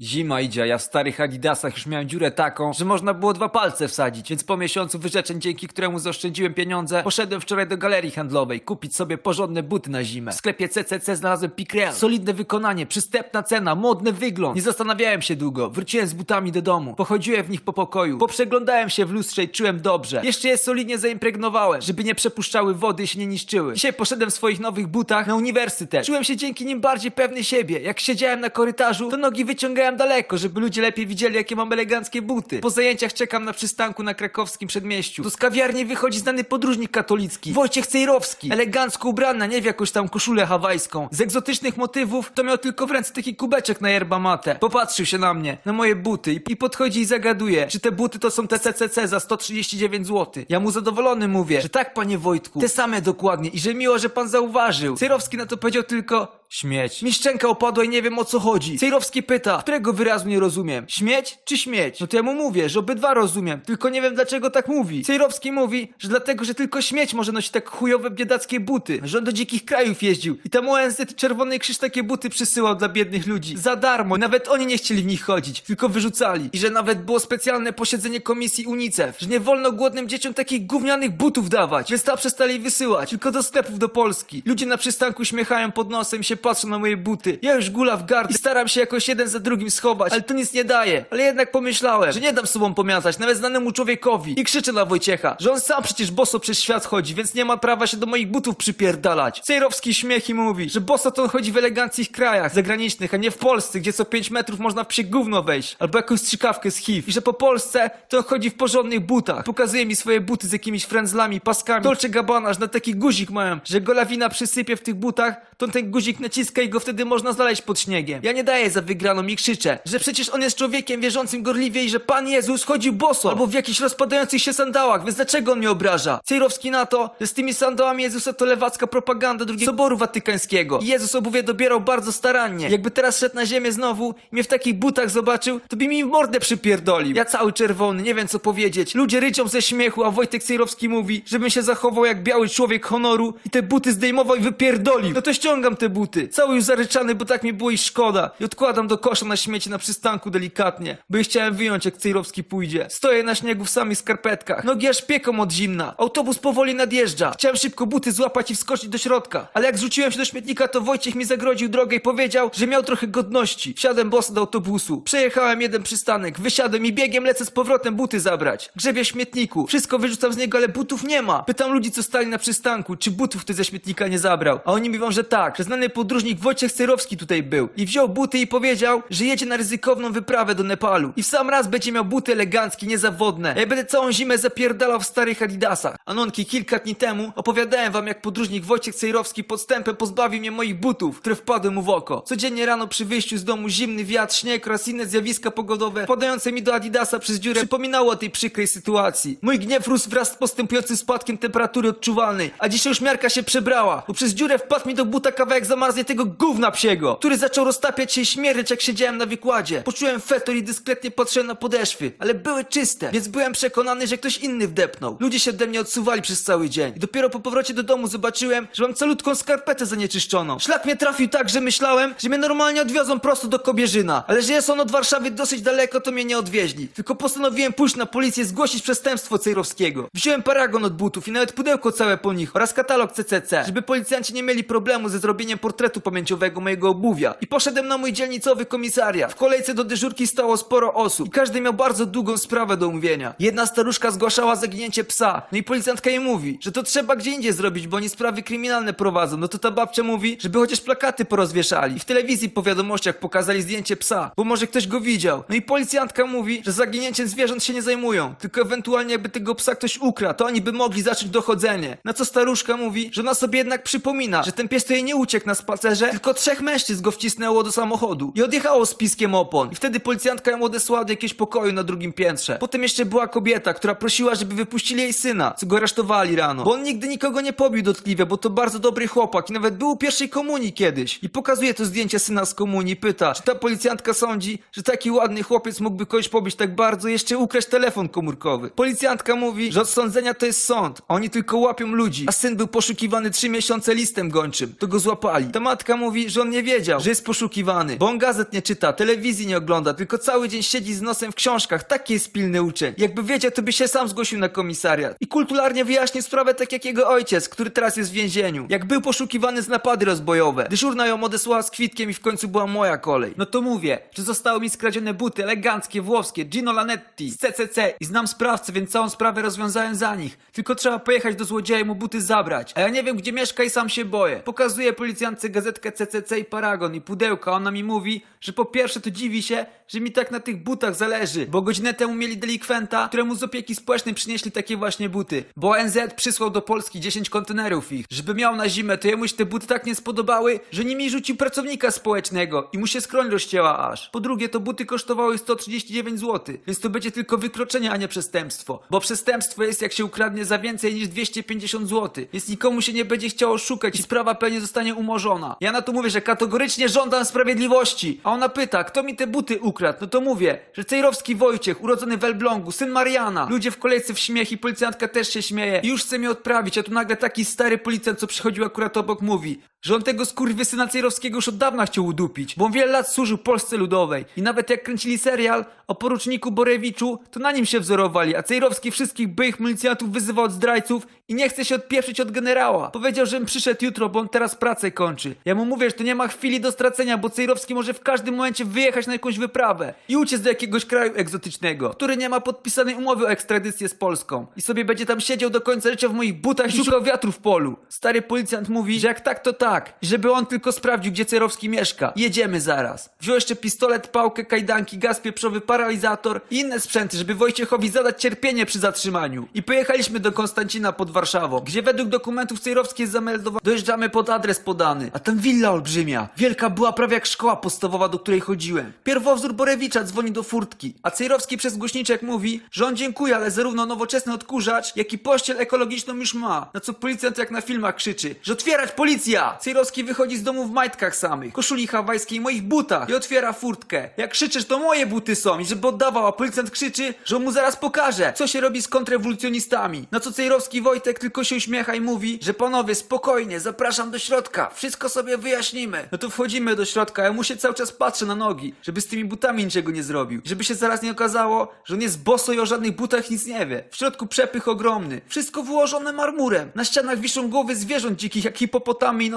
Zima idzie, a ja w starych adidasach już miałem dziurę taką, że można było dwa palce wsadzić, więc po miesiącu wyrzeczeń, dzięki któremu zaoszczędziłem pieniądze, poszedłem wczoraj do galerii handlowej kupić sobie porządne buty na zimę. W sklepie CCC znalazłem Picreal. Solidne wykonanie, przystępna cena, modny wygląd. Nie zastanawiałem się długo, wróciłem z butami do domu, pochodziłem w nich po pokoju, poprzeglądałem się w lustrze i czułem dobrze. Jeszcze je solidnie zaimpregnowałem, żeby nie przepuszczały wody i się nie niszczyły. Dzisiaj poszedłem w swoich nowych butach na uniwersytet. Czułem się dzięki nim bardziej pewny siebie. Jak siedziałem na korytarzu, to nogi wyciągałem daleko, żeby ludzie lepiej widzieli, jakie mam eleganckie buty. Po zajęciach czekam na przystanku na krakowskim przedmieściu. Tu z kawiarni wychodzi znany podróżnik katolicki, Wojciech Cejrowski. Elegancko ubrany, nie w jakąś tam koszulę hawajską. Z egzotycznych motywów to miał tylko w ręce taki kubeczek na yerba mate. Popatrzył się na mnie, na moje buty i, i podchodzi i zagaduje, czy te buty to są te CCC za 139 zł. Ja mu zadowolony mówię, że tak panie Wojtku, te same dokładnie i że miło, że pan zauważył. Cejrowski na to powiedział tylko śmieć. Mi szczęka opadła i nie wiem o co chodzi. Cejrowski pyta, którego wyrazu nie rozumiem? Śmieć czy śmieć? No to ja mu mówię, że obydwa rozumiem, tylko nie wiem dlaczego tak mówi. Cejrowski mówi, że dlatego, że tylko śmieć może nosić tak chujowe biedackie buty, że on do dzikich krajów jeździł i tam ONZ i Czerwony Krzyż takie buty przysyłał dla biednych ludzi. Za darmo, nawet oni nie chcieli w nich chodzić, tylko wyrzucali. I że nawet było specjalne posiedzenie komisji UNICEF, że nie wolno głodnym dzieciom takich gównianych butów dawać, więc ta przestali wysyłać, tylko do sklepów do Polski. Ludzie na przystanku śmiechają pod nosem się patrzą na moje buty. Ja już gula w gardle i staram się jakoś jeden za drugim schować, ale to nic nie daje. Ale jednak pomyślałem, że nie dam sobą pomiatać, nawet znanemu człowiekowi. I krzyczę na Wojciecha, że on sam przecież boso przez świat chodzi, więc nie ma prawa się do moich butów przypierdalać. Cejrowski śmiech i mówi, że boso to on chodzi w eleganckich krajach zagranicznych, a nie w Polsce, gdzie co 5 metrów można w psie gówno wejść, albo jakąś strzykawkę z HIV. I że po Polsce to on chodzi w porządnych butach. Pokazuje mi swoje buty z jakimiś frędzlami, paskami. Dolce Gabbana, że na taki guzik mają, że go lawina przysypie w tych butach, to ten guzik i go wtedy można znaleźć pod śniegiem. Ja nie daję za wygraną i krzyczę, że przecież on jest człowiekiem wierzącym gorliwie i że Pan Jezus chodził boso, albo w jakichś rozpadających się sandałach, więc dlaczego on mnie obraża? Cejrowski na to, że z tymi sandałami Jezusa to lewacka propaganda drugiego Soboru Watykańskiego. I Jezus obuwie dobierał bardzo starannie. Jakby teraz szedł na ziemię znowu i mnie w takich butach zobaczył, to by mi mordę przypierdolił. Ja cały czerwony, nie wiem co powiedzieć. Ludzie ryczą ze śmiechu, a Wojtek Cejrowski mówi, żebym się zachował jak biały człowiek honoru i te buty zdejmował i wypierdolił. No to ściągam te buty. Cały już zaryczany, bo tak mi było i szkoda. I odkładam do kosza na śmieci na przystanku delikatnie, bo chciałem wyjąć jak Cejrowski pójdzie. Stoję na śniegu w samych skarpetkach. Nogi aż pieką od zimna. Autobus powoli nadjeżdża. Chciałem szybko buty złapać i wskoczyć do środka. Ale jak zrzuciłem się do śmietnika, to Wojciech mi zagrodził drogę i powiedział, że miał trochę godności. Wsiadłem boso do autobusu. Przejechałem jeden przystanek, wysiadłem i biegiem lecę z powrotem buty zabrać. Grzebię w śmietniku. Wszystko wyrzucam z niego, ale butów nie ma. Pytam ludzi, co stali na przystanku, czy butów ktoś ze śmietnika nie zabrał. A oni mówią, że tak, że znany podróżnik Wojciech Cejrowski tutaj był. I wziął buty i powiedział, że jedzie na ryzykowną wyprawę do Nepalu. I w sam raz będzie miał buty eleganckie, niezawodne. Ja będę całą zimę zapierdalał w starych adidasach. Anonki, kilka dni temu opowiadałem wam, jak podróżnik Wojciech Cejrowski podstępem pozbawił mnie moich butów, które wpadły mu w oko. Codziennie rano przy wyjściu z domu zimny wiatr, śnieg oraz inne zjawiska pogodowe wpadające mi do adidasa przez dziurę przypominało o tej przykrej sytuacji. Mój gniew rósł wraz z postępującym spadkiem temperatury odczuwalnej, a dzisiaj już miarka się przebrała, bo przez dziurę wpadł mi do buta kawałek zamarzniętego gówna psiego, który zaczął roztapiać się i śmierdzieć jak siedziałem na wykładzie. Poczułem fetor i dyskretnie patrzyłem na podeszwy, ale były czyste, więc byłem przekonany, że ktoś inny wdepnął. Ludzie się ode mnie odsuwali przez cały dzień. I dopiero po powrocie do domu zobaczyłem, że mam calutką skarpetę zanieczyszczoną. Szlak mnie trafił tak, że myślałem, że mnie normalnie odwiozą prosto do Kobierzyna, ale że jest on od Warszawy dosyć daleko, to mnie nie odwieźli. Tylko postanowiłem pójść na policję zgłosić przestępstwo Cejrowskiego. Wziąłem paragon od butów i nawet pudełko całe po nich oraz katalog CCC, żeby policjanci nie mieli problemu ze zrobieniem portretu pamięciowego mojego obuwia. I poszedłem na mój dzielnicowy komisariat. W kolejce do dyżurki stało sporo osób i każdy miał bardzo długą sprawę do omówienia. Jedna staruszka zgłaszała zaginięcie psa, no i policjantka jej mówi, że to trzeba gdzie indziej zrobić, bo oni sprawy kryminalne prowadzą. No to ta babcia mówi, żeby chociaż plakaty porozwieszali. W telewizji po wiadomościach pokazali zdjęcie psa, bo może ktoś go widział. No i policjantka mówi, że zaginięciem zwierząt się nie zajmują, tylko ewentualnie jakby tego psa ktoś ukradł, to oni by mogli zacząć dochodzenie. Na co staruszka mówi, że ona sobie jednak przypomina, że ten pies to jej nie uciekł na spacerze, tylko trzech mężczyzn go wcisnęło do samochodu i odjechało z piskiem opon. I wtedy policjantka ją odesłała do jakiegoś pokoju na drugim piętrze. Potem jeszcze była kobieta, która prosiła, żeby wypuścili jej syna, co go aresztowali rano. Bo on nigdy nikogo nie pobił dotkliwie, bo to bardzo dobry chłopak i nawet był u pierwszej komunii kiedyś. I pokazuje to zdjęcie syna z komunii, pyta, czy ta policjantka sądzi, że taki ładny chłopiec mógłby kogoś pobić tak bardzo, jeszcze ukraść telefon komórkowy. Policjantka mówi, że od sądzenia to jest sąd, oni tylko łapią ludzi, a syn był poszukiwany trzy miesiące listem gończym, to go złapali. Ta matka mówi, że on nie wiedział, że jest poszukiwany, bo on gazet nie czyta, telewizji nie ogląda, tylko cały dzień siedzi z nosem w książkach. Taki jest pilny uczeń. Jakby wiedział, to by się sam zgłosił na komisariat. I kulturalnie wyjaśnił sprawę tak jak jego ojciec, który teraz jest w więzieniu. Jak był poszukiwany z napady rozbojowe. Dyżurna ją odesłała z kwitkiem i w końcu była moja kolej. No to mówię, że zostały mi skradzione buty eleganckie, włoskie, Gino Lanetti, z CCC i znam sprawcę, więc całą sprawę rozwiązałem za nich. Tylko trzeba pojechać do złodzieja i mu buty zabrać. A ja nie wiem, gdzie mieszka i sam się boję. Pokazuję policjantce gazetkę CCC i Paragon i pudełka. Ona mi mówi, że po pierwsze to dziwi się, że mi tak na tych butach zależy, bo godzinę temu mieli delikwenta, któremu z opieki społecznej przynieśli takie właśnie buty. Bo ONZ przysłał do Polski 10 kontenerów ich, żeby miał na zimę, to jemu się te buty tak nie spodobały, że nimi rzucił pracownika społecznego i mu się skroń rozcięła aż. Po drugie, to buty kosztowały 139 zł, więc to będzie tylko wykroczenie, a nie przestępstwo. Bo przestępstwo jest jak się ukradnie za więcej niż 250 zł, więc nikomu się nie będzie chciało szukać i sprawa pewnie zostanie umorzona. Ja na to mówię, że kategorycznie żądam sprawiedliwości, a ona pyta, kto mi te buty ukradł? No to mówię, że Cejrowski Wojciech, urodzony w Elblągu, syn Mariana. Ludzie w kolejce w śmiech i policjantka też się śmieje i już chce mnie odprawić, a tu nagle taki stary policjant, co przychodził akurat obok, mówi, że on tego skurwysyna Cejrowskiego już od dawna chciał udupić, bo on wiele lat służył Polsce Ludowej i nawet jak kręcili serial o poruczniku Borewiczu, to na nim się wzorowali, a Cejrowski wszystkich byłych milicjantów wyzywał od zdrajców i nie chce się odpieprzyć od generała. Powiedział, żebym przyszedł jutro, bo on teraz pracę kończy. Ja mu mówię, że to nie ma chwili do stracenia, bo Cejrowski może w każdym momencie wyjechać na jakąś wyprawę i uciec do jakiegoś kraju egzotycznego, który nie ma podpisanej umowy o ekstradycję z Polską i sobie będzie tam siedział do końca życia w moich butach i szukał wiatru w polu. Stary policjant mówi, że jak tak, to tak. I żeby on tylko sprawdził, gdzie Cejrowski mieszka. Jedziemy zaraz. Wziął jeszcze pistolet, pałkę, kajdanki, gaz pieprzowy, paralizator i inne sprzęty, żeby Wojciechowi zadać cierpienie przy zatrzymaniu. I pojechaliśmy do Konstancina pod Warszawą, gdzie według dokumentów Cejrowski jest zameldowany. Dojeżdżamy pod adres podany, a tam willa olbrzymia. Wielka była prawie jak szkoła podstawowa, do której chodziłem. Pierwowzór Borewicza dzwoni do furtki, a Cejrowski przez głośniczek mówi, że on dziękuję, ale zarówno nowoczesny odkurzacz, jak i pościel ekologiczną już ma. Na co policjant jak na filmach krzyczy, że otwierać policja! Cejrowski wychodzi z domu w majtkach samych, koszuli hawajskiej, moich butach i otwiera furtkę. Jak krzyczysz, to moje buty są i żeby oddawał, a policjant krzyczy, że mu zaraz pokaże, co się robi z kontrrewolucjonistami. Na co Cejrowski Wojtek tylko się uśmiecha i mówi, że panowie, spokojnie, zapraszam do środka, wszystko sobie wyjaśnimy. No to wchodzimy do środka, ja mu się cały czas patrzę na nogi, żeby z tymi butami niczego nie zrobił. Żeby się zaraz nie okazało, że on jest boso i o żadnych butach nic nie wie. W środku przepych ogromny, wszystko wyłożone marmurem. Na ścianach wiszą głowy zwierząt dzikich, jak hipopotamy i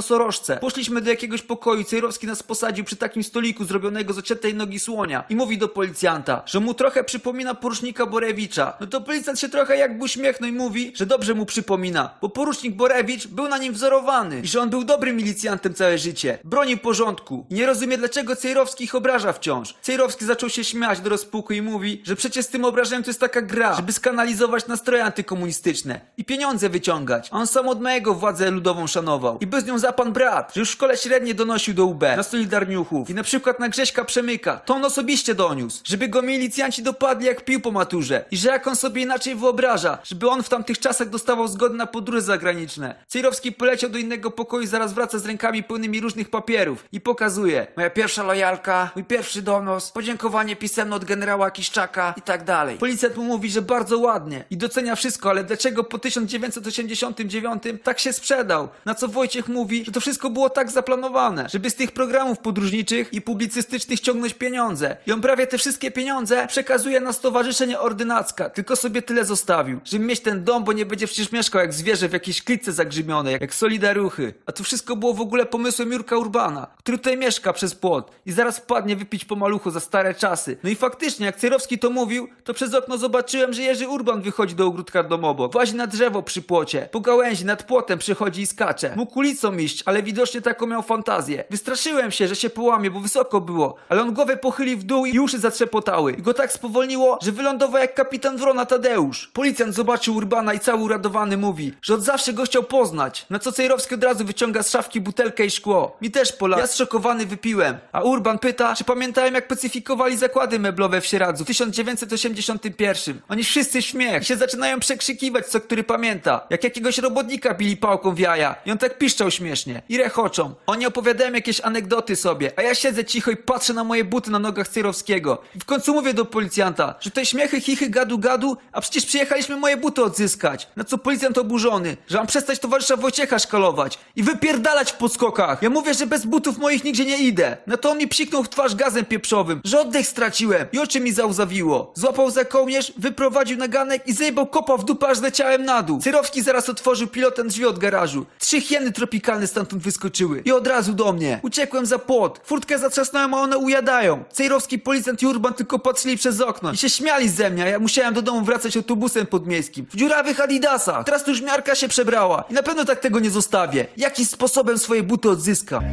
Poszliśmy do jakiegoś pokoju, Cejrowski nas posadził przy takim stoliku zrobionego z ociętej nogi słonia i mówi do policjanta, że mu trochę przypomina porucznika Borewicza. No to policjant się trochę jakby uśmiechnął i mówi, że dobrze mu przypomina, bo porucznik Borewicz był na nim wzorowany i że on był dobrym milicjantem całe życie. Bronił porządku. I nie rozumie dlaczego Cejrowski ich obraża wciąż. Cejrowski zaczął się śmiać do rozpuku i mówi, że przecież z tym obrażeniem to jest taka gra, żeby skanalizować nastroje antykomunistyczne i pieniądze wyciągać. A on sam od małego władzę ludową szanował i był z nią za pan brat, że już w szkole średniej donosił do UB na Solidarniuchów i na przykład na Grześka Przemyka. To on osobiście doniósł, żeby go milicjanci dopadli jak pił po maturze i że jak on sobie inaczej wyobraża, żeby on w tamtych czasach dostawał zgodę na podróże zagraniczne. Cejrowski poleciał do innego pokoju i zaraz wraca z rękami pełnymi różnych papierów i pokazuje. Moja pierwsza lojalka, mój pierwszy donos, podziękowanie pisemne od generała Kiszczaka i tak dalej. Policjant mu mówi, że bardzo ładnie i docenia wszystko, ale dlaczego po 1989 tak się sprzedał? Na co Wojciech mówi, że to wszystko było tak zaplanowane, żeby z tych programów podróżniczych i publicystycznych ciągnąć pieniądze. I on prawie te wszystkie pieniądze przekazuje na stowarzyszenie ordynacka, tylko sobie tyle zostawił, żeby mieć ten dom, bo nie będzie przecież mieszkał jak zwierzę w jakiejś klitce zagrzybionej, jak solidaruchy. A to wszystko było w ogóle pomysłem Jurka Urbana, który tutaj mieszka przez płot i zaraz wpadnie wypić po maluchu za stare czasy. No i faktycznie, jak Cejrowski to mówił, to przez okno zobaczyłem, że Jerzy Urban wychodzi do ogródka dom obok. Włazi na drzewo przy płocie, po gałęzi nad płotem przychodzi i skacze. Mógł ulicą iść, ale widocznie taką miał fantazję. Wystraszyłem się, że się połamie, bo wysoko było, ale on głowę pochylił w dół i uszy zatrzepotały. I go tak spowolniło, że wylądował jak kapitan Wrona Tadeusz. Policjant zobaczył Urbana i cały uradowany mówi, że od zawsze go chciał poznać. Na co Cejrowski od razu wyciąga z szafki butelkę i szkło. Mi też pola. Ja zszokowany wypiłem. A Urban pyta, czy pamiętałem jak pacyfikowali zakłady meblowe w Sieradzu w 1981. Oni wszyscy śmiech i się zaczynają przekrzykiwać, co który pamięta. Jak jakiegoś robotnika bili pałką w jaja. I on tak piszczał śmiesznie. I rechoczą. Oni opowiadają jakieś anegdoty sobie, a ja siedzę cicho i patrzę na moje buty na nogach Cejrowskiego. I w końcu mówię do policjanta, że te śmiechy, chichy, gadu, gadu, a przecież przyjechaliśmy moje buty odzyskać. Na co policjant oburzony, że mam przestać towarzysza Wojciecha szkalować i wypierdalać w podskokach. Ja mówię, że bez butów moich nigdzie nie idę. No to on mi psiknął w twarz gazem pieprzowym, że oddech straciłem i oczy mi załzawiło. Złapał za kołnierz, wyprowadził na ganek i zajebał kopa w dupę, aż leciałem na dół. Cyrowski zaraz otworzył pilotem drzwi od garażu. Trzy hieny tropikalne stamtąd wyskoczyły i od razu do mnie. Uciekłem za płot. Furtkę zatrzasnąłem, a one ujadają. Cejrowski policjant i Urban tylko patrzyli przez okno i się śmiali ze mnie, a ja musiałem do domu wracać autobusem podmiejskim. W dziurawych adidasach. Teraz już miarka się przebrała i na pewno tak tego nie zostawię. Jakimś sposobem swoje buty odzyskam.